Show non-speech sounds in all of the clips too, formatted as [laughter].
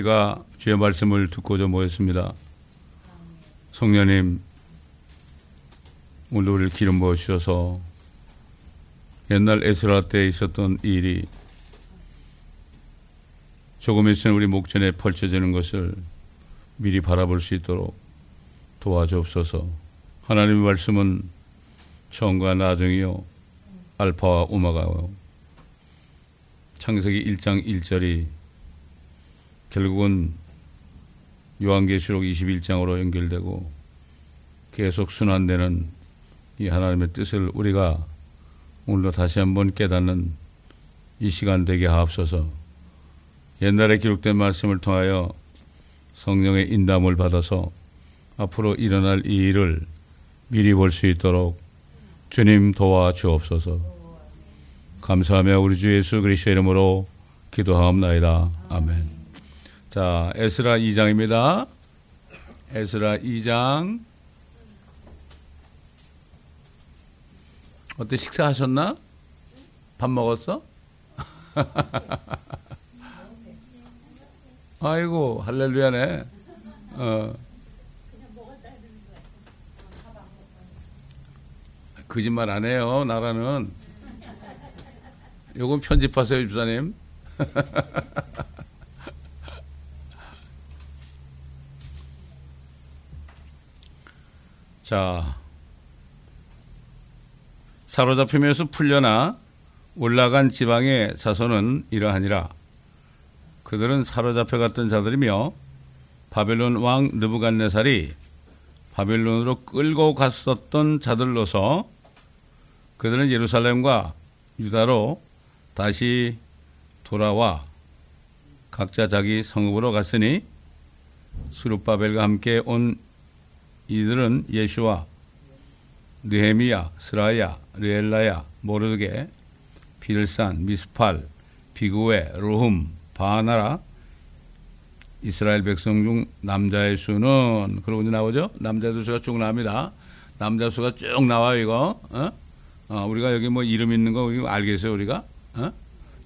저희가 주의 말씀을 듣고자 모였습니다. 성령님, 오늘 우리를 기름 부어 주셔서 옛날 에스라 때 있었던 일이 조금 있으면 우리 목전에 펼쳐지는 것을 미리 바라볼 수 있도록 도와주옵소서. 하나님의 말씀은 처음과 나중이요, 알파와 오마가요. 창세기 1장 1절이 결국은 요한계시록 21장으로 연결되고 계속 순환되는 이 하나님의 뜻을 우리가 오늘도 다시 한번 깨닫는 이 시간 되게 하옵소서. 옛날에 기록된 말씀을 통하여 성령의 인담을 받아서 앞으로 일어날 이 일을 미리 볼 수 있도록 주님 도와 주옵소서. 감사하며 우리 주 예수 그리스도 이름으로 기도하옵나이다. 아멘. 자, 에스라 2장입니다. 에스라 2장. 어때 식사하셨나? 밥 먹었어? [laughs] 아이고 할렐루야네. 어. 거짓말 안 해요. 나라는. 요건 편집하세요, 집사님. [laughs] 자, 사로잡히면서 풀려나 올라간 지방의 자손은 이러하니라. 그들은 사로잡혀갔던 자들이며 바벨론 왕 느부갓네살이 바벨론으로 끌고 갔었던 자들로서 그들은 예루살렘과 유다로 다시 돌아와 각자 자기 성읍으로 갔으니 수룹바벨과 함께 온 이들은 예수와 느헤미야, 스라야, 르엘라야, 모르게, 빌산, 미스팔, 비구에, 로흠, 바나라, 이스라엘 백성 중 남자의 수는 그러고 이제 나오죠. 남자들 수가 쭉 나옵니다. 남자 수가 쭉 나와요 이거. 어? 어, 우리가 여기 뭐 이름 있는 거 알겠어요 우리가? 어?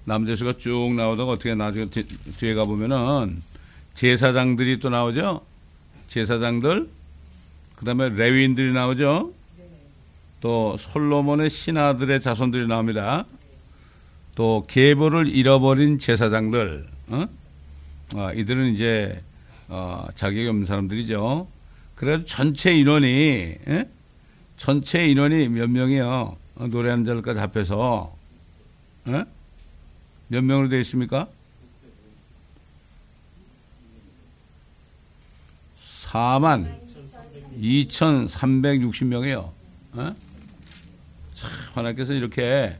남자 수가 쭉 나오다가 어떻게 나중에 뒤, 뒤에 가 보면은 제사장들이 또 나오죠. 제사장들 그 다음에 레위인들이 나오죠. 또 솔로몬의 신하들의 자손들이 나옵니다. 또 계보를 잃어버린 제사장들, 어? 어, 이들은 이제 어, 자격이 없는 사람들이죠. 그래도 전체 인원이 에? 예? 전체 인원이 몇 명이요? 어, 노래하는 자들까지 합해서 에? 예? 몇 명으로 되어 있습니까? 4만 2,360명이요. 어? 참, 하나님께서 이렇게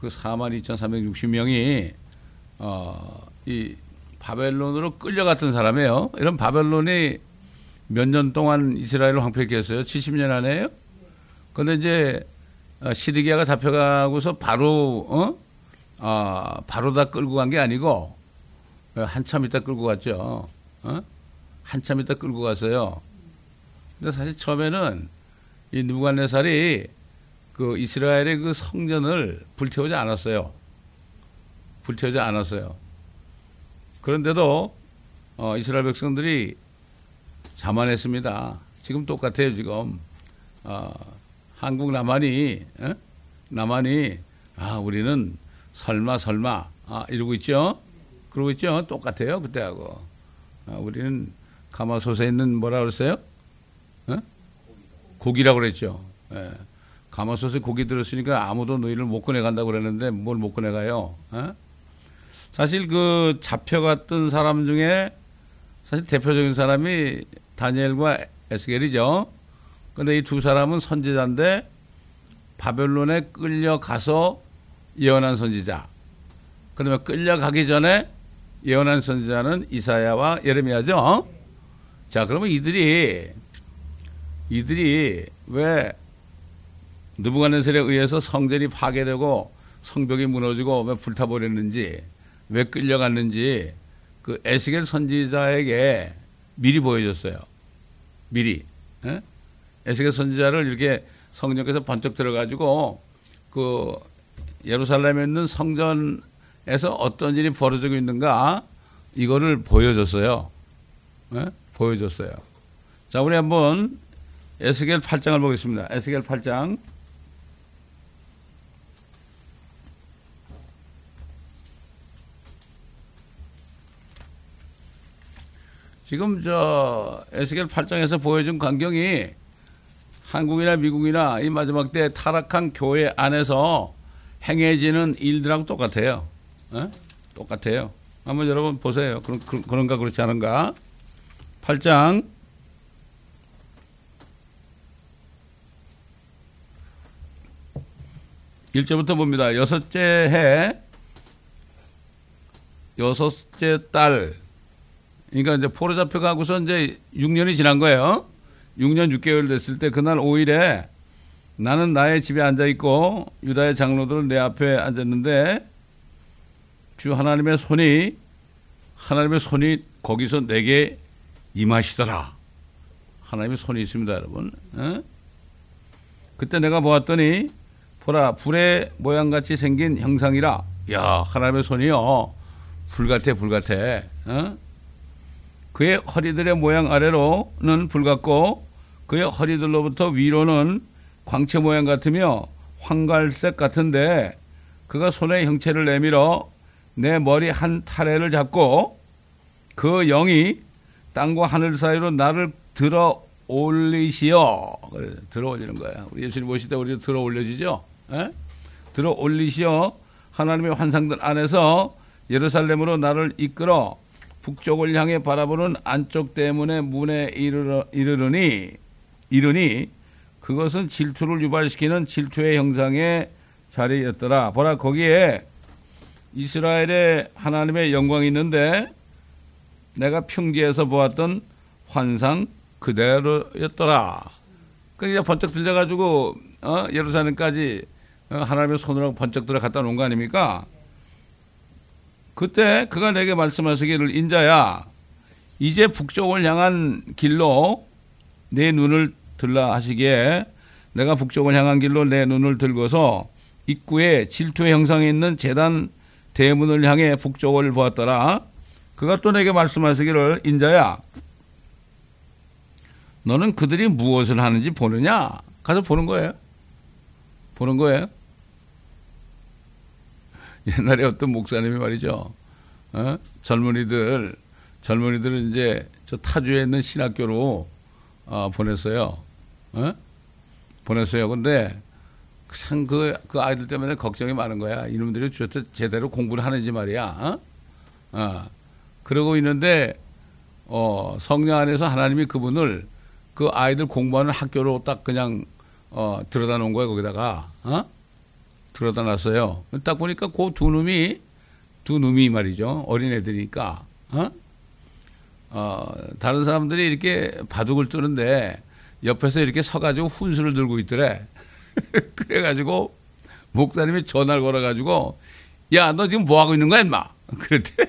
그 42,360명이, 어, 이 바벨론으로 끌려갔던 사람이에요. 이런 바벨론이 몇 년 동안 이스라엘을 황폐케 했어요? 70년 안에요? 근데 이제 어, 시드기야가 잡혀가고서 바로, 어? 아, 바로 다 끌고 간 게 아니고, 한참 있다 끌고 갔죠. 어? 한참 있다 끌고 갔어요. 근데 사실 처음에는 이 누간네살이 그 이스라엘의 그 성전을 불태우지 않았어요. 불태우지 않았어요. 그런데도 어, 이스라엘 백성들이 자만했습니다. 지금 똑같아요, 지금. 어, 한국 남한이, 어? 남한이, 아, 우리는 설마, 설마, 아, 이러고 있죠? 그러고 있죠? 똑같아요, 그때하고. 아, 우리는 가마솥에 있는 뭐라 그랬어요? 어? 고기라고 그랬죠. 예. 가마솥에 고기 들었으니까 아무도 너희를 못 꺼내간다고 그랬는데 뭘 못 꺼내가요. 어? 사실 그 잡혀갔던 사람 중에 사실 대표적인 사람이 다니엘과 에스겔이죠. 근데 이 두 사람은 선지자인데 바벨론에 끌려가서 예언한 선지자. 그러면 끌려가기 전에 예언한 선지자는 이사야와 예레미야죠. 자, 그러면 이들이 이들이 왜 느부갓네살에 의해서 성전이 파괴되고 성벽이 무너지고 왜 불타버렸는지 왜 끌려갔는지 그 에스겔 선지자에게 미리 보여줬어요. 미리. 에? 예? 에스겔 선지자를 이렇게 성전에서 번쩍 들어가지고 그 예루살렘에 있는 성전에서 어떤 일이 벌어지고 있는가 이거를 보여줬어요. 네? 보여줬어요. 자, 우리 한번 에스겔 8장을 보겠습니다. 에스겔 8장. 지금 저 에스겔 8장에서 보여준 광경이 한국이나 미국이나 이 마지막 때 타락한 교회 안에서 행해지는 일들하고 똑같아요. 어? 똑같아요. 한번 여러분 보세요. 그런, 그런가 그렇지 않은가? 8장 1절부터 봅니다. 여섯째 해, 여섯째 달, 그러니까 이제 포로 잡혀가고서 이제 6년이 지난 거예요. 6년 6개월 됐을 때 그날 5일에 나는 나의 집에 앉아 있고 유다의 장로들은 내 앞에 앉았는데 주 하나님의 손이 하나님의 손이 거기서 내게 임하시더라. 하나님의 손이 있습니다, 여러분. 어? 그때 내가 보았더니 보라 불의 모양같이 생긴 형상이라 야 하나님의 손이요 불 같아 불 같아 어? 그의 허리들의 모양 아래로는 불 같고 그의 허리들로부터 위로는 광채 모양 같으며 황갈색 같은데 그가 손에 형체를 내밀어 내 머리 한 타래를 잡고 그 영이 땅과 하늘 사이로 나를 들어 올리시어 들어 올리는 거야. 우리 예수님 모실 때 우리 들어 올려지죠. 에? 들어 올리시어 하나님의 환상들 안에서 예루살렘으로 나를 이끌어 북쪽을 향해 바라보는 안쪽 대문의 문에 이르러, 이르르니 이르니 그것은 질투를 유발시키는 질투의 형상의 자리였더라. 보라 거기에 이스라엘의 하나님의 영광이 있는데 내가 평지에서 보았던 환상 그대로였더라. 그러니까 번쩍 들려가지고 어? 예루살렘까지 어? 하나님의 손으로 번쩍 들어 갖다 놓은 거 아닙니까? 그때 그가 내게 말씀하시기를 인자야 이제 북쪽을 향한 길로 내 눈을 들라 하시기에 내가 북쪽을 향한 길로 내 눈을 들고서 입구에 질투의 형상에 있는 재단 대문을 향해 북쪽을 보았더라. 그가 또 내게 말씀하시기를 인자야 너는 그들이 무엇을 하는지 보느냐? 가서 보는 거예요. 보는 거예요. 옛날에 어떤 목사님이 말이죠. 어? 젊은이들, 젊은이들은 이제 저 타주에 있는 신학교로 어, 보냈어요. 어? 보냈어요. 근데 참 그, 그 아이들 때문에 걱정이 많은 거야. 이놈들이 제대로 공부를 하는지 말이야. 어? 어. 그러고 있는데, 어, 성령 안에서 하나님이 그분을 그 아이들 공부하는 학교로 딱 그냥, 어, 들여다 놓은 거야, 거기다가. 어? 들여다 놨어요. 딱 보니까 그 두 놈이, 두 놈이 말이죠. 어린애들이니까, 어? 어, 다른 사람들이 이렇게 바둑을 뜨는데 옆에서 이렇게 서가지고 훈수를 들고 있더래. [laughs] 그래가지고 목사님이 전화를 걸어가지고 야, 너 지금 뭐 하고 있는 거야, 임마? 그랬대. [laughs]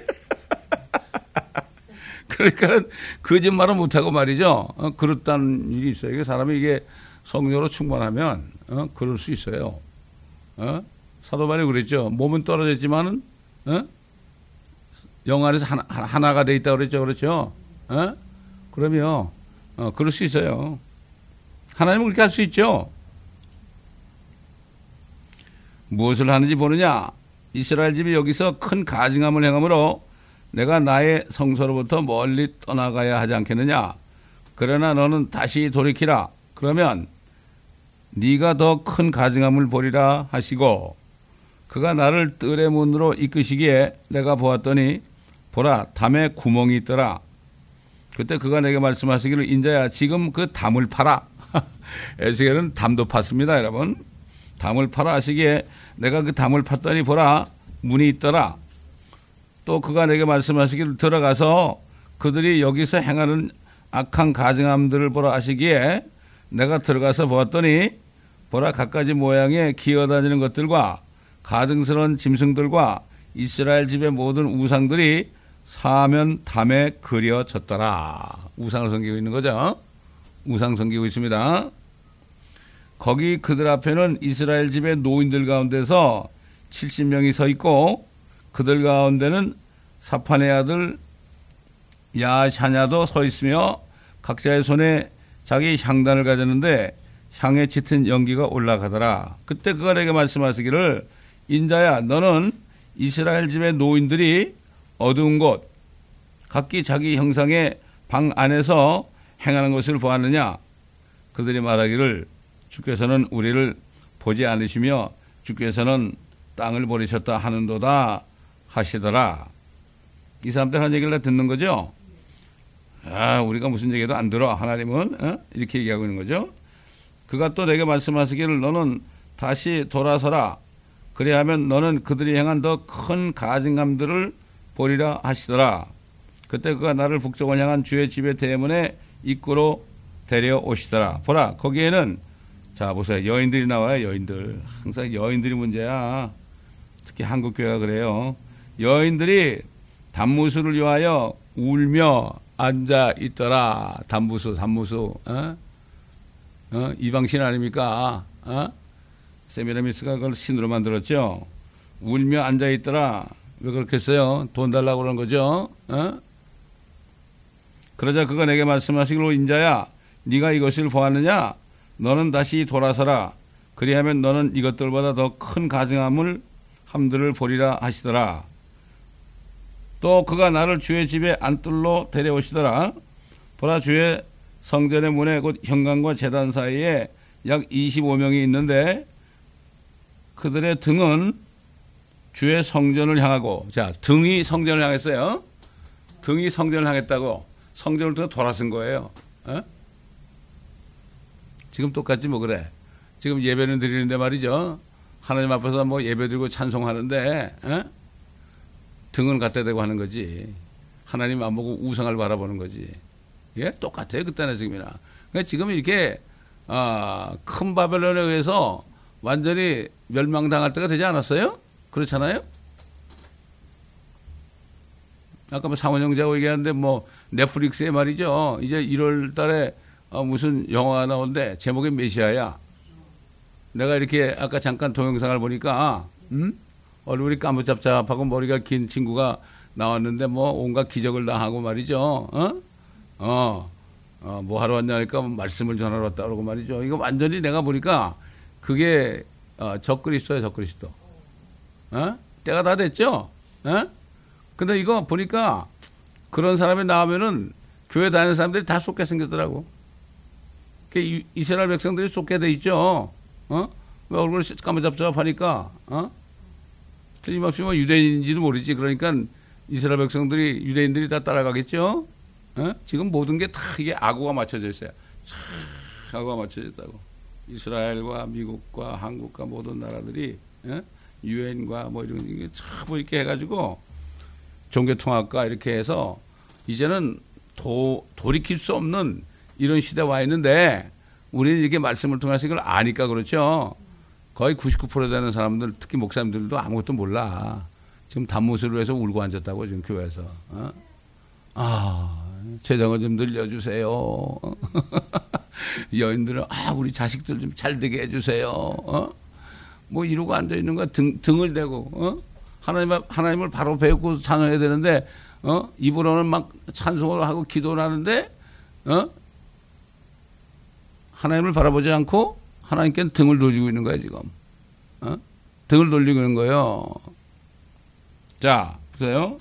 그러니까 거짓말은 못하고 말이죠. 어, 그렇다는 일이 있어요. 이게 사람이 이게 성녀로 충만하면 어, 그럴 수 있어요. 어? 사도 바울이 그랬죠. 몸은 떨어졌지만은 어? 영 안에서 하나, 하나가 돼 있다 그랬죠. 그렇죠? 어? 그러면 어, 그럴 수 있어요. 하나님은 그렇게 할 수 있죠. 무엇을 하는지 보느냐? 이스라엘 집이 여기서 큰 가증함을 행함으로 내가 나의 성소로부터 멀리 떠나가야 하지 않겠느냐? 그러나 너는 다시 돌이키라. 그러면 네가 더 큰 가증함을 보리라 하시고 그가 나를 뜰의 문으로 이끄시기에 내가 보았더니 보라 담에 구멍이 있더라. 그때 그가 내게 말씀하시기를 인자야 지금 그 담을 팔아. [laughs] 에스겔은 담도 팠습니다, 여러분. 담을 팔아 하시기에 내가 그 담을 팠더니 보라 문이 있더라. 또 그가 내게 말씀하시기를 들어가서 그들이 여기서 행하는 악한 가증함들을 보라 하시기에 내가 들어가서 보았더니 보라 갖가지 모양의 기어다니는 것들과 가증스러운 짐승들과 이스라엘 집의 모든 우상들이 사면 담에 그려졌더라. 우상을 섬기고 있는 거죠. 우상 섬기고 있습니다. 거기 그들 앞에는 이스라엘 집의 노인들 가운데서 70명이 서 있고 그들 가운데는 사판의 아들 야샤냐도 서 있으며 각자의 손에 자기 향단을 가졌는데 향에 짙은 연기가 올라가더라. 그때 그가 내게 말씀하시기를 인자야 너는 이스라엘 집의 노인들이 어두운 곳 각기 자기 형상의 방 안에서 행하는 것을 보았느냐 그들이 말하기를 주께서는 우리를 보지 않으시며 주께서는 땅을 버리셨다 하는도다 하시더라. 이 사람들 하는 얘기를 다 듣는 거죠. 아, 우리가 무슨 얘기도 안 들어. 하나님은 어? 이렇게 얘기하고 있는 거죠. 그가 또 내게 말씀하시기를 너는 다시 돌아서라. 그래야하면 너는 그들이 행한 더 큰 가증감들을 보리라 하시더라. 그때 그가 나를 북쪽을 향한 주의 집의 대문에 입구로 데려오시더라. 보라, 거기에는 자 보세요. 여인들이 나와요. 여인들. 항상 여인들이 문제야. 특히 한국 교회가 그래요. 여인들이 단무수를 위하여 울며 앉아 있더라. 단무수, 단무수. 어? 어? 이방신 아닙니까? 어? 세미라미스가 그걸 신으로 만들었죠. 울며 앉아 있더라. 왜 그렇게 했어요? 돈 달라고 그런 거죠. 어? 그러자 그가 내게 말씀하시기로 인자야, 네가 이것을 보았느냐? 너는 다시 돌아서라. 그리하면 너는 이것들보다 더 큰 가증함을 함들을 보리라 하시더라. 또 그가 나를 주의 집에 안뜰로 데려오시더라. 보라 주의 성전의 문에 곧 현관과 재단 사이에 약 25명이 있는데 그들의 등은 주의 성전을 향하고 자 등이 성전을 향했어요. 등이 성전을 향했다고 성전을 통해 돌아선 거예요. 어? 지금 똑같지 뭐 그래. 지금 예배는 드리는데 말이죠. 하나님 앞에서 뭐 예배 드리고 찬송하는데 어? 등은 갖다 대고 하는 거지. 하나님 안 보고 우상을 바라보는 거지. 예, 똑같아요 그때나 지금이나. 그러니까 지금 이렇게 어, 큰 바벨론에 의해서 완전히 멸망당할 때가 되지 않았어요? 그렇잖아요? 아까 뭐 상원영자고 얘기하는데 뭐 넷플릭스에 말이죠. 이제 1월 달에 어 무슨 영화가 나오는데 제목이 메시아야. 내가 이렇게 아까 잠깐 동영상을 보니까 음? 얼굴이 까무잡잡하고 머리가 긴 친구가 나왔는데 뭐 온갖 기적을 다 하고 말이죠. 어? 어. 어, 뭐 하러 왔냐니까 말씀을 전하러 왔다 그러고 말이죠. 이거 완전히 내가 보니까 그게 어, 적그리스도야 적그리스도. 어? 때가 다 됐죠. 어? 근데 이거 보니까 그런 사람이 나오면은 교회 다니는 사람들이 다 쏟게 생겼더라고. 이스라엘 백성들이 쏟게 돼 있죠. 어? 왜 얼굴이 까무잡잡하니까, 어? 틀림없이 뭐 유대인인지도 모르지. 그러니까 이스라엘 백성들이, 유대인들이 다 따라가겠죠? 어? 지금 모든 게 다 이게 악어가 맞춰져 있어요. 참, 악어가 맞춰져 있다고. 이스라엘과 미국과 한국과 모든 나라들이, 어? 유엔과 뭐 이런 게참 이렇게 해가지고 종교통합과 이렇게 해서 이제는 도, 돌이킬 수 없는 이런 시대에 와 있는데 우리는 이렇게 말씀을 통해서 이걸 아니까 그렇죠. 거의 99% 되는 사람들 특히 목사님들도 아무것도 몰라. 지금 단무스를 해서 울고 앉았다고 지금 교회에서. 어? 아 재정을 좀 늘려주세요. [laughs] 여인들은 아 우리 자식들 좀 잘 되게 해주세요. 어? 뭐 이러고 앉아 있는 거야 등 등을 대고 어? 하나님 하나님을 바로 배우고 찬양해야 되는데 어 입으로는 막 찬송을 하고 기도를 하는데 어 하나님을 바라보지 않고 하나님께 등을 돌리고 있는 거야 지금. 어? 등을 돌리고 있는 거예요. 자 보세요.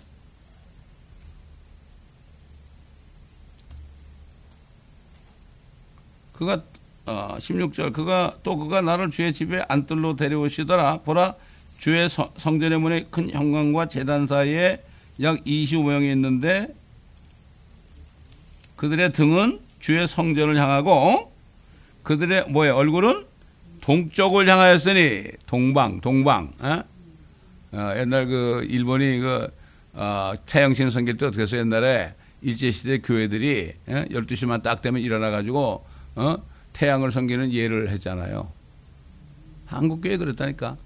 그가 어, 16절 그가 또 그가 나를 주의 집에 안뜰로 데려오시더라 보라 주의 성전의 문에 큰 현관과 재단 사이에 약 25명이 있는데 그들의 등은 주의 성전을 향하고 그들의 뭐야 얼굴은 동쪽을 향하였으니 동방 동방 어? 어, 옛날 그 일본이 그 어, 태양신 성길 때 어떻게 해서 옛날에 일제시대 교회들이 어? 12시만 딱 되면 일어나 가지고 어? 태양을 섬기는 예를 했잖아요. 한국 교회 그랬다니까.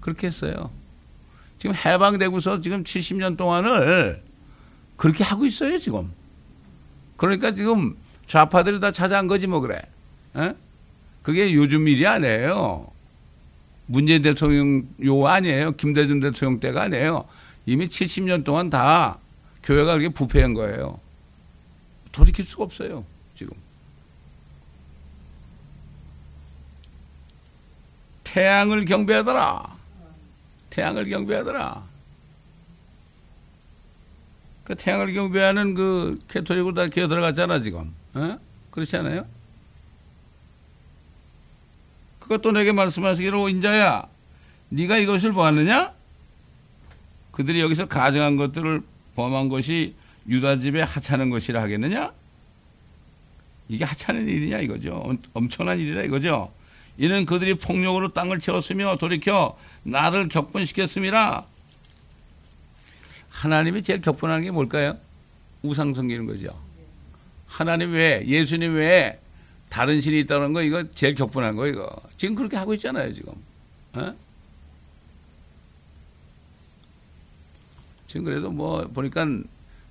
그렇게 했어요. 지금 해방되고서 지금 70년 동안을 그렇게 하고 있어요, 지금. 그러니까 지금 좌파들이 다 찾아간 거지 뭐 그래. 에? 그게 요즘 일이 아니에요. 문재인 대통령 요 아니에요. 김대중 대통령 때가 아니에요. 이미 70년 동안 다 교회가 그렇게 부패한 거예요. 돌이킬 수가 없어요. 지금. 태양을 경배하더라. 태양을 경배하더라. 그 태양을 경배하는 그 캐톨릭으로 다 기어 들어갔잖아 지금. 어? 그렇지 않아요? 그것도 내게 말씀하시기로 인자야, 네가 이것을 보았느냐? 그들이 여기서 가정한 것들을 범한 것이 유다 집에 하찮은 것이라 하겠느냐? 이게 하찮은 일이냐 이거죠. 엄청난 일이라 이거죠. 이는 그들이 폭력으로 땅을 채웠으며 돌이켜 나를 격분시켰습니다. 하나님이 제일 격분하는 게 뭘까요? 우상 섬기는 거죠. 하나님 외에 예수님 외에 다른 신이 있다는 거 이거 제일 격분한 거 이거. 지금 그렇게 하고 있잖아요 지금. 어? 지금 그래도 뭐 보니까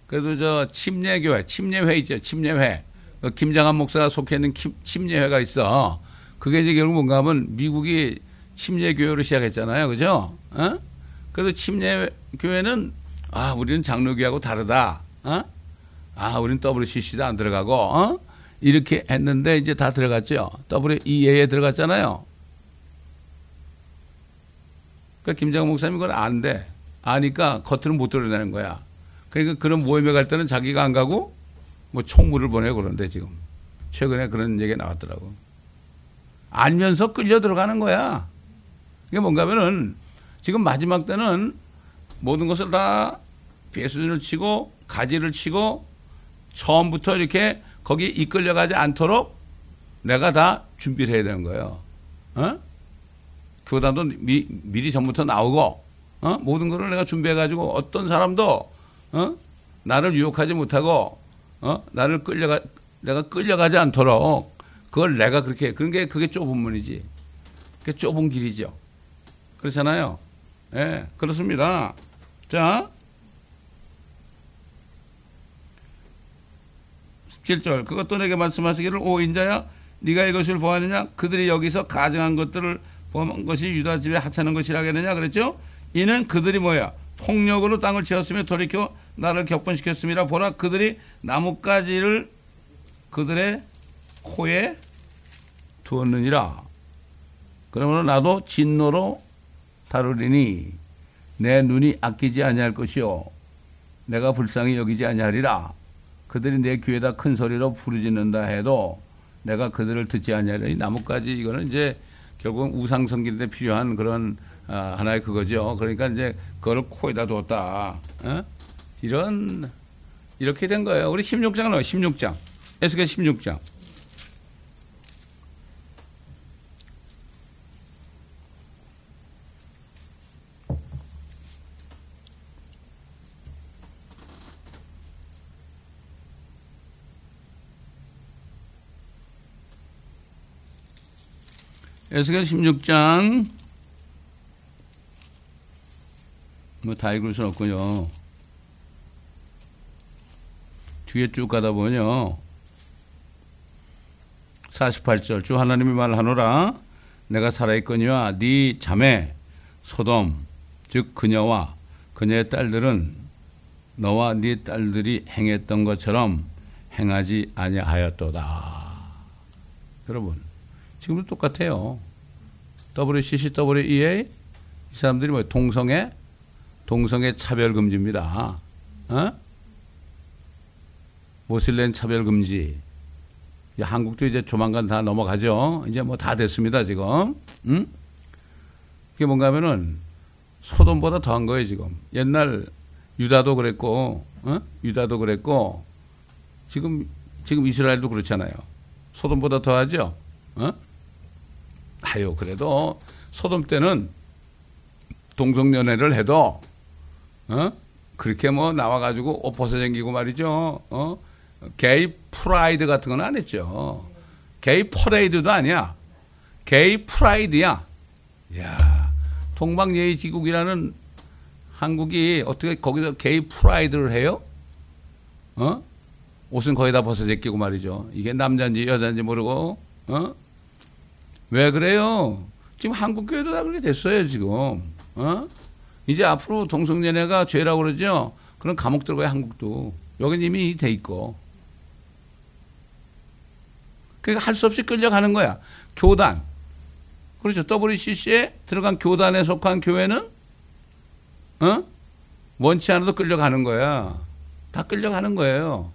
그래도 저 침례교회, 침례회 있죠. 침례회. 그 김장한 목사가 속해 있는 침례회가 있어. 그게 이제 결국 뭔가 하면 미국이 침례교회로 시작했잖아요. 그죠? 어? 그래서 침례교회는 아, 우리는 장로교하고 다르다. 어? 아, 우리는 WCC도 안 들어가고, 어? 이렇게 했는데 이제 다 들어갔죠. WEA에 들어갔잖아요. 그러니까 김장훈 목사님 그걸 안 돼. 아니까 겉으로 못 드러내는 거야. 그러니까 그런 모임에 갈 때는 자기가 안 가고 뭐 총무를 보내고 그런데 지금. 최근에 그런 얘기가 나왔더라고. 알면서 끌려 들어가는 거야. 이게 뭔가 하면은 지금 마지막 때는 모든 것을 다 배수진을 치고 가지를 치고 처음부터 이렇게 거기 이끌려가지 않도록 내가 다 준비를 해야 되는 거예요. 어? 교단도 미, 미리 전부터 나오고 어? 모든 것을 내가 준비해가지고 어떤 사람도 어? 나를 유혹하지 못하고 어? 나를 끌려가 내가 끌려가지 않도록 그걸 내가 그렇게 그런 게 그게 좁은 문이지. 그게 좁은 길이죠. 그렇잖아요. 예, 네, 그렇습니다. 자, 17절 그것도 내게 말씀하시기를 오 인자야 네가 이것을 보았느냐 그들이 여기서 가정한 것들을 본 것이 유다 집에 하찮은 것이라겠느냐 그랬죠 이는 그들이 뭐야 폭력으로 땅을 채웠으며 돌이켜 나를 격분시켰습니다 보라 그들이 나뭇가지를 그들의 코에 두었느니라 그러므로 나도 진노로 다루리니 내 눈이 아끼지 아니할 것이요 내가 불쌍히 여기지 아니하리라 그들이 내 귀에다 큰 소리로 부르짖는다 해도 내가 그들을 듣지 아니하리니 나뭇가지 이거는 이제 결국 우상 성기때 필요한 그런 아, 하나의 그거죠. 그러니까 이제 그걸 코에다 뒀다. 어? 이런 이렇게 된 거예요. 우리 16장 나와요. 16장. 에스겔 16장. 에스겔 16장 뭐 다 읽을 수 없고요. 뒤에 쭉 가다 보면요. 48절 주 하나님이 말하노라 내가 살아있거니와 네 자매 소돔 즉 그녀와 그녀의 딸들은 너와 네 딸들이 행했던 것처럼 행하지 아니하였도다. 여러분 지금도 똑같아요. WCCWEA 이 사람들이 뭐 동성애 동성애 차별 금지입니다. 어? 모슬렘 차별 금지. 한국도 이제 조만간 다 넘어가죠. 이제 뭐 다 됐습니다 지금. 응? 그게 뭔가 하면은 소돔보다 더한 거예요 지금. 옛날 유다도 그랬고, 어? 유다도 그랬고, 지금 지금 이스라엘도 그렇잖아요. 소돔보다 더하죠. 어? 아유 그래도 소돔 때는 동성연애를 해도 어 그렇게 뭐 나와가지고 옷 벗어제끼고 말이죠 어 gay pride 같은 건 안 했죠 게이 퍼레이드도 아니야 gay pride야 야 동방예의지국이라는 한국이 어떻게 거기서 게이 프라이드를 해요 어 옷은 거의 다 벗어 제끼고 말이죠 이게 남자인지 여자인지 모르고 어 왜 그래요? 지금 한국 교회도 다 그렇게 됐어요, 지금. 어? 이제 앞으로 동성연애가 죄라고 그러죠? 그런 감옥 들어가야 한국도. 여긴 이미 돼 있고. 그러니까 할 수 없이 끌려가는 거야. 교단. 그렇죠. WCC에 들어간 교단에 속한 교회는, 어? 원치 않아도 끌려가는 거야. 다 끌려가는 거예요.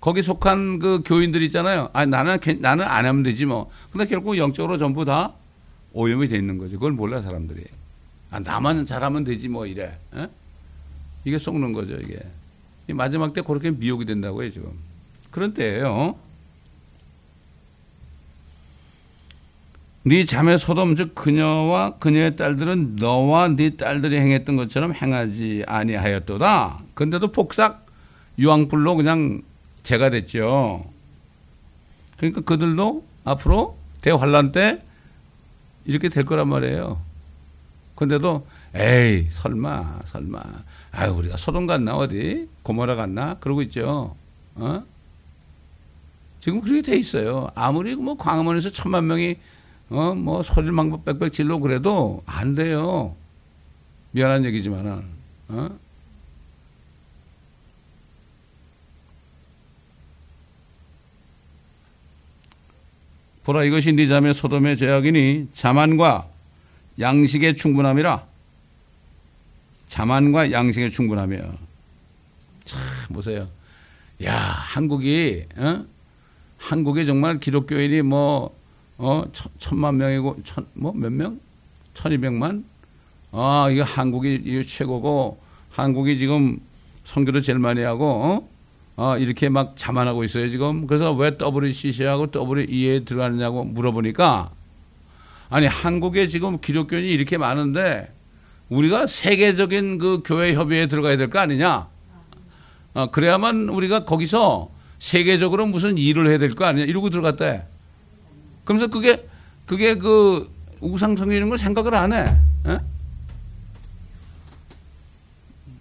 거기 속한 그 교인들 있잖아요. 아, 나는, 나는 안 하면 되지 뭐. 근데 결국 영적으로 전부 다 오염이 돼 있는 거죠. 그걸 몰라, 사람들이. 아, 나만 잘하면 되지 뭐 이래. 에? 이게 속는 거죠, 이게. 마지막 때 그렇게 미혹이 된다고요, 지금. 그런 때예요. 네 자매 소돔 즉 그녀와 그녀의 딸들은 너와 네 딸들이 행했던 것처럼 행하지 아니하였도다. 근데도 폭삭 유황불로 그냥 제가 됐죠. 그러니까 그들도 앞으로 대환란 때 이렇게 될 거란 말이에요. 근데도 에이 설마 설마 아유 우리가 소돔 갔나 어디 고모라 갔나 그러고 있죠. 어? 지금 그렇게 돼 있어요. 아무리 뭐 광화문에서 천만 명이 어뭐막 빽빽 질러 그래도 안 돼요. 미안한 얘기지만은 어? 보라 이것이 네 자매 소돔의 죄악이니 자만과 양식의 충분함이라 자만과 양식의 충분함이야. 참 보세요. 야 한국이 어? 한국이 정말 기독교인이 뭐 어, 천만 명이고, 천, 뭐, 몇 명? 천이백만? 아, 이거 한국이 이거 최고고, 한국이 지금 선교도 제일 많이 하고, 어? 아, 이렇게 막 자만하고 있어요, 지금. 그래서 왜 WCC하고 WE에 들어가느냐고 물어보니까, 아니, 한국에 지금 기독교인이 이렇게 많은데, 우리가 세계적인 그 교회 협의회에 들어가야 될 거 아니냐? 아, 그래야만 우리가 거기서 세계적으로 무슨 일을 해야 될 거 아니냐? 이러고 들어갔대. 그러면서 그게 그게 그 우상성이는 걸 생각을 안 해. 에?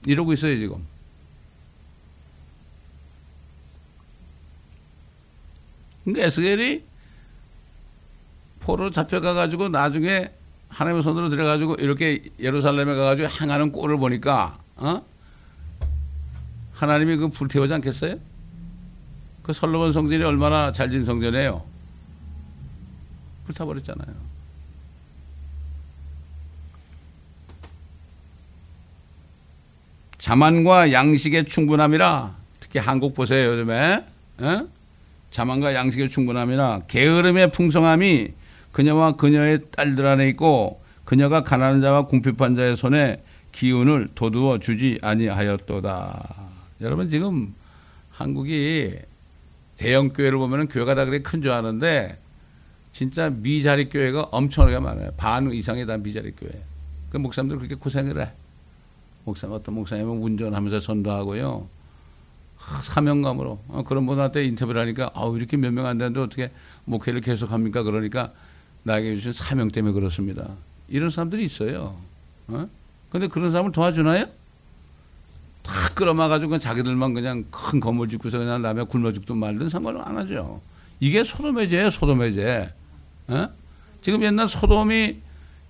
이러고 있어요 지금. 근데 에스겔이 포로 잡혀가 가지고 나중에 하나님의 손으로 들어가지고 이렇게 예루살렘에 가가지고 행하는 꼴을 보니까 어? 하나님이 그 불태우지 않겠어요? 그 설로원 성전이 얼마나 잘진 성전이에요. 불타버렸잖아요. 자만과 양식의 충분함이라 특히 한국 보세요 요즘에 에? 자만과 양식의 충분함이라 게으름의 풍성함이 그녀와 그녀의 딸들 안에 있고 그녀가 가난한 자와 궁핍한 자의 손에 기운을 도두어 주지 아니하였도다. 여러분 지금 한국이 대형 교회를 보면 교회가 다 그렇게 큰 줄 아는데 진짜 미자리 교회가 엄청나게 많아요. 반 이상이 다 미자리 교회. 그 목사님들 그렇게 고생을 해. 목사 어떤 목사님은 운전하면서 전도하고요. 사명감으로 어, 그런 분한테 인터뷰를 하니까 아우 이렇게 몇 명 안 되는데 어떻게 목회를 계속합니까? 그러니까 나에게 주신 사명 때문에 그렇습니다. 이런 사람들이 있어요. 어? 근데 그런 사람을 도와주나요? 다 끌어막아가지고 자기들만 그냥 큰 건물 짓고서 그냥 라면 굶어 죽든 말든 상관을 안 하죠. 이게 소돔의 죄예요, 소돔의 죄. 어? 지금 옛날 소돔이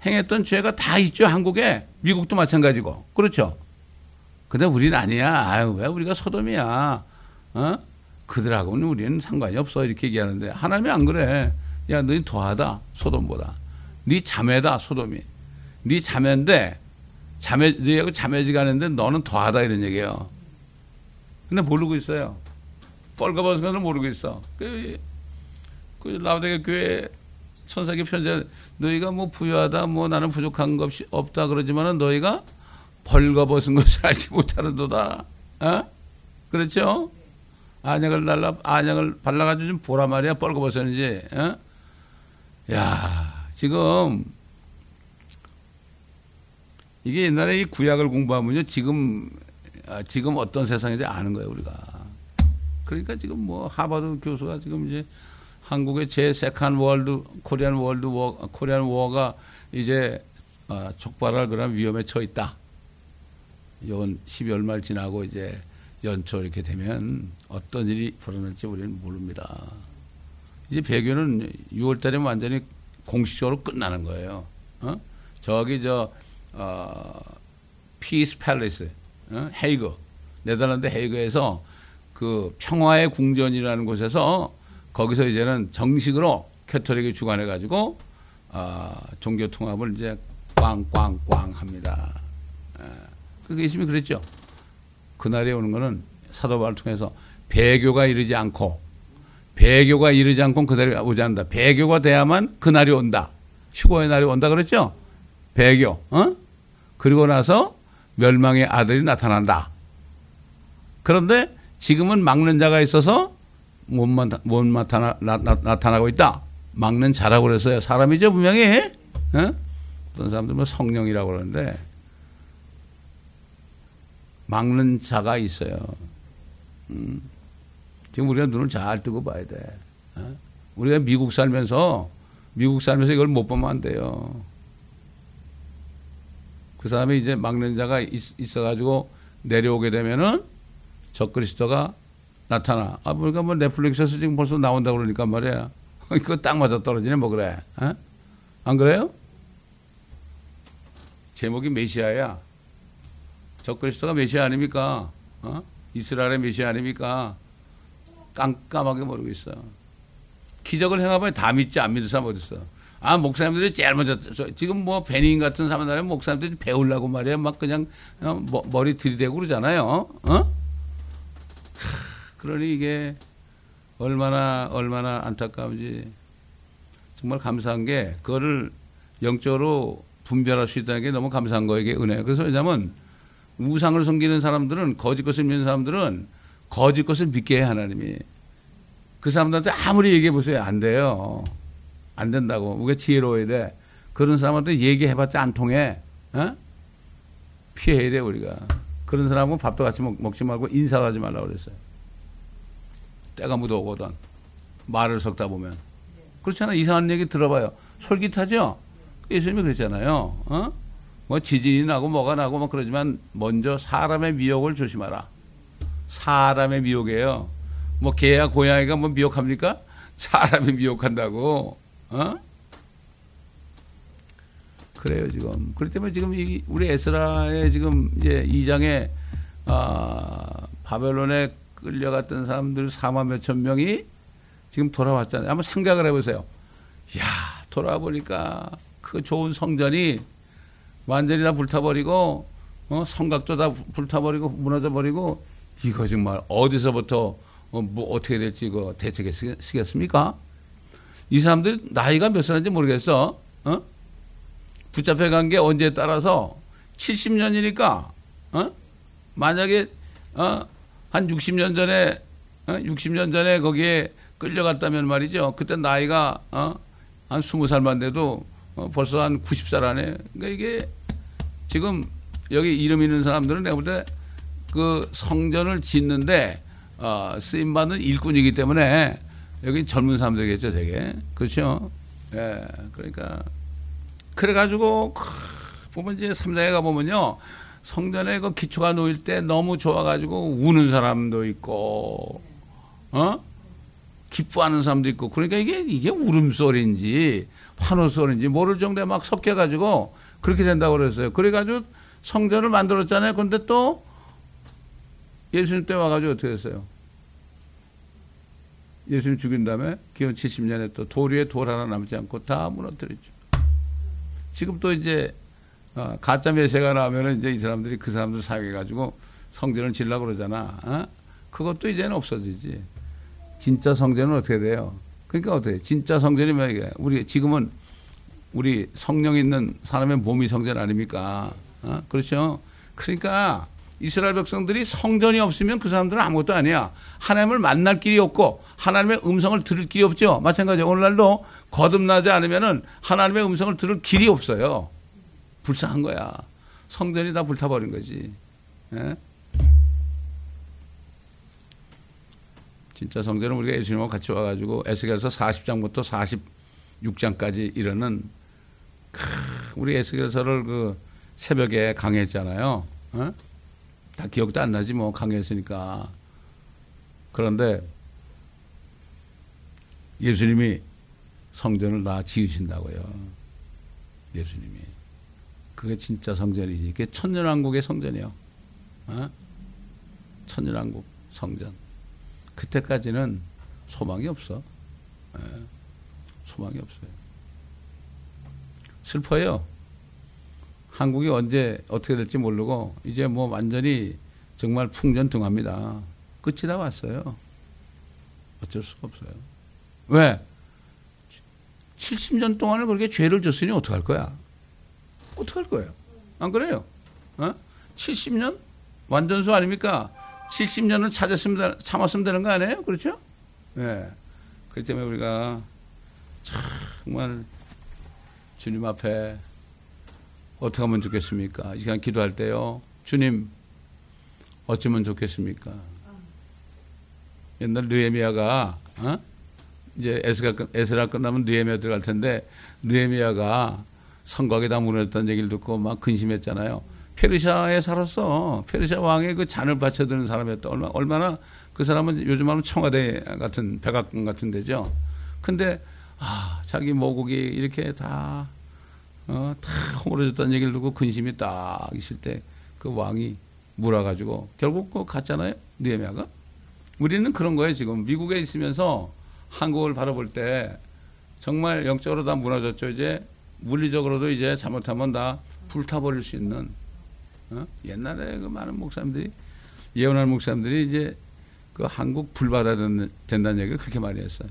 행했던 죄가 다 있죠, 한국에. 미국도 마찬가지고. 그렇죠? 근데 우리는 아니야. 아유, 왜 우리가 소돔이야. 어? 그들하고는 우리는 상관이 없어. 이렇게 얘기하는데 하나님이 안 그래. 야, 너희 더하다. 소돔보다. 네 자매다. 소돔이. 네 자매인데 자매, 너희하고 자매지가는데 너는 더하다. 이런 얘기예요. 근데 모르고 있어요. 뻘거벗은 것을 모르고 있어. 그, 그 라우데게 교회 천사기 편지 너희가 뭐 부유하다 뭐 나는 부족한 것이 없다 그러지만은 너희가 벌거벗은 것을 [laughs] 알지 못하는도다. 어? 그렇죠? 안약을 날라 안약을 발라가지고 좀 보라 말이야 벌거벗었는지. 어? 야 지금 이게 옛날에 이 구약을 공부하면요 지금 아, 지금 어떤 세상인지 아는 거예요 우리가. 그러니까 지금 뭐 하버드 교수가 지금 이제 한국의 제 second world Korean World War Korean War가 이제 어, 촉발할 그런 위험에 처해 있다. 이건 12월 말 지나고 이제 연초 이렇게 되면 어떤 일이 벌어날지 우리는 모릅니다. 이제 배교는 6월 달에 완전히 공식적으로 끝나는 거예요. 어? 저기 저 어, Peace Palace 어? 헤이그 네덜란드 헤이그에서 그 평화의 궁전이라는 곳에서 거기서 이제는 정식으로 캐톨릭이 주관해 가지고 아, 종교 통합을 이제 꽝꽝꽝 합니다. 예. 그 예수님이 그랬죠. 그날이 오는 거는 사도 바울을 통해서 배교가 이르지 않고 배교가 이르지 않고 그날이 오지 않는다. 배교가 돼야만 그날이 온다. 휴거의 날이 온다 그랬죠? 배교. 어? 그리고 나서 멸망의 아들이 나타난다. 그런데 지금은 막는 자가 있어서 못, 못 나타나, 나, 나 타나고 있다. 막는 자라고 그랬어요. 사람이죠, 분명히. 어? 어떤 사람들은 뭐 성령이라고 그러는데 막는 자가 있어요. 음. 지금 우리가 눈을 잘 뜨고 봐야 돼. 어? 우리가 미국 살면서 미국 살면서 이걸 못 보면 안 돼요. 그 사람이 이제 막는 자가 있, 어가지고 내려오게 되면은 적그리스도가 나타나. 아, 우리가 뭐 넷플릭스에서 지금 벌써 나온다고 그러니까 말이야. [laughs] 이거 딱 맞아 떨어지네, 뭐 그래. 어? 안 그래요? 제목이 메시아야. 적그리스도가 메시아 아닙니까? 어? 이스라엘의 메시아 아닙니까? 깜깜하게 모르고 있어. 기적을 행하면 다 믿지 안 믿을 사람 어딨어. 아, 목사님들이 제일 먼저, 지금 뭐 베닝 같은 사람들은 목사님들이 배우려고 말이야. 막 그냥 어, 머리 들이대고 그러잖아요. 어? 그러니 이게 얼마나, 얼마나 안타까운지 정말 감사한 게 그거를 영적으로 분별할 수 있다는 게 너무 감사한 거에게 은혜예요. 그래서 왜냐하면 우상을 섬기는 사람들은 거짓 것을 믿는 사람들은 거짓 것을 믿게 해 하나님이. 그 사람들한테 아무리 얘기해 보세요. 안 돼요. 안 된다고. 우리가 지혜로워야 돼. 그런 사람한테 얘기해봤자 안 통해. 어? 피해야 돼 우리가. 그런 사람은 밥도 같이 먹, 지 말고 인사도 하지 말라고 그랬어요 때가 묻어오거든 말을 섞다 보면 그렇잖아 이상한 얘기 들어봐요 솔깃하죠 예수님이 그랬잖아요 어? 뭐 지진이 나고 뭐가 나고 막 그러지만 먼저 사람의 미혹을 조심하라 사람의 미혹이에요. 뭐 개야 고양이가 뭐 미혹합니까? 사람이 미혹한다고. 어? 그래요 지금. 그렇기 때문에 지금 이 우리 에스라의 지금 이제 2장에 아, 바벨론에 끌려갔던 사람들 4만 몇천 명이 지금 돌아왔잖아요. 한번 생각을 해보세요. 야 돌아와 보니까 그 좋은 성전이 완전히 다 불타버리고 어, 성곽도 다 불타버리고 무너져 버리고 이거 정말 어디서부터 어, 뭐 어떻게 될지 이거 대책에 쓰겠습니까? 이 사람들이 나이가 몇 살인지 모르겠어. 어? 붙잡혀 간 게 언제에 따라서 70년이니까 어? 만약에 어? 한 60년 전에 어? 60년 전에 거기에 끌려갔다면 말이죠. 그때 나이가 어? 한 20살만 돼도 어? 벌써 한 90살 안에 그러니까 이게 지금 여기 이름 있는 사람들은 내가 볼 때 그 성전을 짓는데 어, 쓰임 받는 일꾼이기 때문에 여기 젊은 사람들이겠죠, 되게 그렇죠. 예, 그러니까 그래가지고 보면 이제 삼장에 가 보면요 성전에 그 기초가 놓일 때 너무 좋아가지고 우는 사람도 있고 어 기뻐하는 사람도 있고 그러니까 이게 이게 울음소리인지 환호소리인지 모를 정도에 막 섞여가지고 그렇게 된다고 그랬어요. 그래가지고 성전을 만들었잖아요. 근데 또 예수님 때 와가지고 어떻게 됐어요? 예수님 죽인 다음에 기원 70년에 또 도리에 돌 하나 남지 않고 다 무너뜨렸죠. 지금 또 이제 어, 가짜 메시가 나오면 이제 이 사람들이 그 사람들 사용해가지고 성전을 질라고 그러잖아. 어? 그것도 이제는 없어지지. 진짜 성전은 어떻게 돼요? 그러니까 어떻게 진짜 성전이 뭐야 우리 지금은 우리 성령 있는 사람의 몸이 성전 아닙니까? 어? 그렇죠? 그러니까 이스라엘 백성들이 성전이 없으면 그 사람들은 아무것도 아니야. 하나님을 만날 길이 없고 하나님의 음성을 들을 길이 없죠. 마찬가지로 오늘날도 거듭나지 않으면은 하나님의 음성을 들을 길이 없어요. 불쌍한 거야. 성전이 다 불타버린 거지. 예? 진짜 성전은 우리가 예수님과 같이 와가지고 에스겔서 40장부터 46장까지 이르는 우리 에스겔서를 그 새벽에 강의했잖아요. 어? 다 기억도 안 나지 뭐 강의했으니까. 그런데 예수님이 성전을 다 지으신다고요. 예수님이. 그게 진짜 성전이지. 그게 천년왕국의 성전이요. 어? 천일왕국 성전. 그때까지는 소망이 없어. 예. 소망이 없어요. 슬퍼요. 한국이 언제 어떻게 될지 모르고 이제 뭐 완전히 정말 풍전등합니다. 끝이 다 왔어요. 어쩔 수가 없어요. 왜? 70년 동안을 그렇게 죄를 졌으니 어떡할 거야? 어떡할 거예요? 안 그래요? 어? 70년? 완전수 아닙니까? 70년을 찾았으면, 참았으면 되는 거 아니에요? 그렇죠? 예. 네. 그렇기 때문에 우리가 정말 주님 앞에 어떻게 하면 좋겠습니까? 이 시간 기도할 때요. 주님, 어쩌면 좋겠습니까? 옛날 느에미아가 어? 이제 에스가 에스라 끝나면 느에미아 들어갈 텐데 느에미아가 성곽에 다 무너졌다는 얘기를 듣고 막 근심했잖아요. 페르시아에 살았어. 페르시아 왕의 그 잔을 받쳐드는 사람이었다. 얼마, 얼마나 그 사람은 요즘 하면 청와대 같은 백악관 같은 데죠. 근데 아 자기 모국이 이렇게 다 어, 다 허물어졌다는 얘기를 듣고 근심이 딱 있을 때 그 왕이 물어가지고 결국 그 갔잖아요. 느헤미야가. 우리는 그런 거예요. 지금 미국에 있으면서 한국을 바라볼 때 정말 영적으로 다 무너졌죠. 이제 물리적으로도 이제 잘못하면 다 불타버릴 수 있는 어? 옛날에 그 많은 목사님들이 예언하는 목사님들이 이제 그 한국 불받아 된다는 얘기를 그렇게 많이 했어요.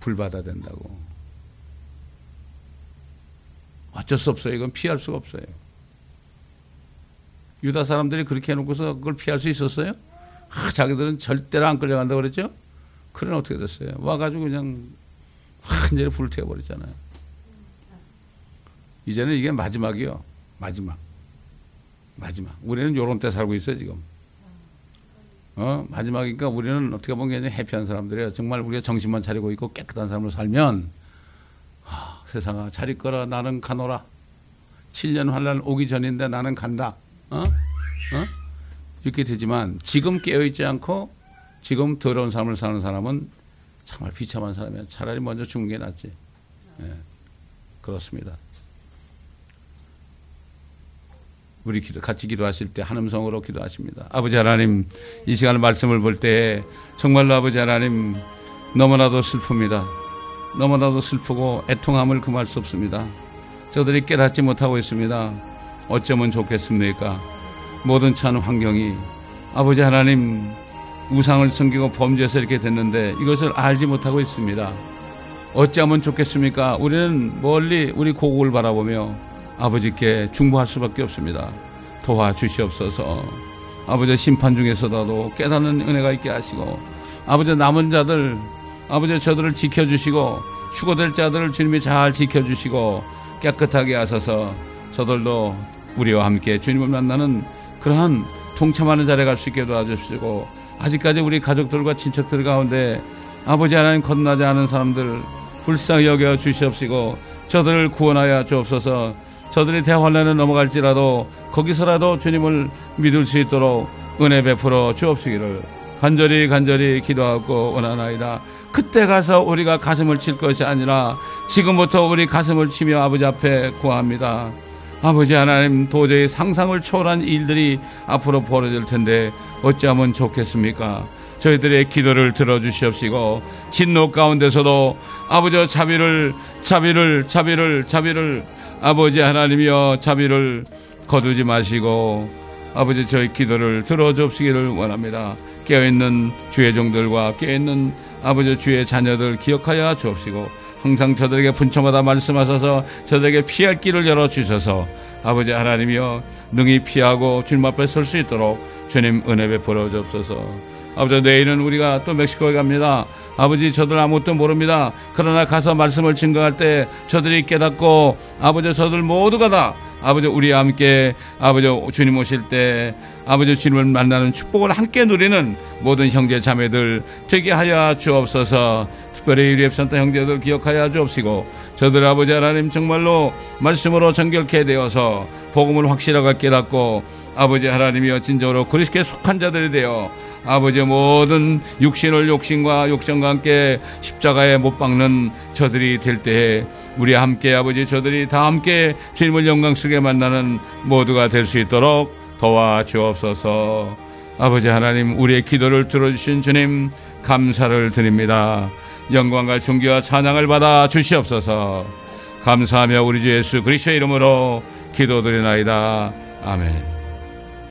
불받아 된다고. 어쩔 수 없어요. 이건 피할 수가 없어요. 유다 사람들이 그렇게 해놓고서 그걸 피할 수 있었어요? 아, 자기들은 절대로 안 끌려간다고 그랬죠? 그러면 어떻게 됐어요? 와가지고 그냥 완전히 불을 태워버렸잖아요. 이제는 이게 마지막이요. 마지막. 마지막. 우리는 요런 때 살고 있어요, 지금. 어, 마지막이니까 우리는 어떻게 보면 굉장히 해피한 사람들이에요. 정말 우리가 정신만 차리고 있고 깨끗한 삶으로 살면 세상아 잘 있거라 나는 가노라 7년 환란 오기 전인데 나는 간다 어? 어? 이렇게 되지만 지금 깨어있지 않고 지금 더러운 삶을 사는 사람은 정말 비참한 사람이야 차라리 먼저 죽는 게 낫지 네. 그렇습니다 우리 기도 같이 기도하실 때 한 음성으로 기도하십니다 아버지 하나님 이 시간 말씀을 볼 때 정말로 아버지 하나님 너무나도 슬픕니다 너무나도 슬프고 애통함을 금할 수 없습니다. 저들이 깨닫지 못하고 있습니다. 어쩌면 좋겠습니까? 모든 찬 환경이 아버지 하나님 우상을 섬기고 범죄해서 이렇게 됐는데 이것을 알지 못하고 있습니다. 어찌하면 좋겠습니까? 우리는 멀리 우리 고국을 바라보며 아버지께 중보할 수밖에 없습니다. 도와주시옵소서. 아버지 심판 중에서라도 깨닫는 은혜가 있게 하시고 아버지 남은 자들 아버지 저들을 지켜주시고 휴고될 자들을 주님이 잘 지켜주시고 깨끗하게 하셔서 저들도 우리와 함께 주님을 만나는 그러한 동참하는 자리에 갈 수 있게 도와주시고 아직까지 우리 가족들과 친척들 가운데 아버지 하나님 건나지 않은 사람들 불쌍히 여겨 주시옵시고 저들을 구원하여 주옵소서 저들이 대환란에 넘어갈지라도 거기서라도 주님을 믿을 수 있도록 은혜 베풀어 주옵시기를 간절히 간절히 기도하고 원하나이다. 그때 가서 우리가 가슴을 칠 것이 아니라 지금부터 우리 가슴을 치며 아버지 앞에 구합니다. 아버지 하나님 도저히 상상을 초월한 일들이 앞으로 벌어질 텐데 어찌하면 좋겠습니까? 저희들의 기도를 들어주시옵시고 진노 가운데서도 아버지 자비를 자비를 자비를 자비를 아버지 하나님이여 자비를 거두지 마시고 아버지 저희 기도를 들어주시기를 원합니다. 깨어있는 주의 종들과 깨어있는 아버지 주의 자녀들 기억하여 주옵시고 항상 저들에게 분초마다 말씀하셔서 저들에게 피할 길을 열어 주셔서 아버지 하나님이여 능히 피하고 주님 앞에 설 수 있도록 주님 은혜 베풀어 주옵소서. 아버지 내일은 우리가 또 멕시코에 갑니다. 아버지 저들 아무것도 모릅니다. 그러나 가서 말씀을 증거할 때 저들이 깨닫고 아버지 저들 모두가 다 아버지 우리와 함께 아버지 주님 오실 때 아버지 주님을 만나는 축복을 함께 누리는 모든 형제 자매들 되게 하여 주옵소서 특별히 우리 앱산타 형제들 기억하여 주옵시고 저들 아버지 하나님 정말로 말씀으로 정결케 되어서 복음을 확실하게 깨닫고 아버지 하나님이여 진정으로 그리스도에 속한 자들이 되어 아버지 모든 육신을 욕심과 욕심과 함께 십자가에 못 박는 저들이 될 때에 우리 함께 아버지 저들이 다 함께 주님을 영광 속에 만나는 모두가 될 수 있도록 도와 주옵소서. 아버지 하나님 우리의 기도를 들어주신 주님 감사를 드립니다. 영광과 존귀와 찬양을 받아 주시옵소서. 감사하며 우리 주 예수 그리스도의 이름으로 기도드리나이다. 아멘.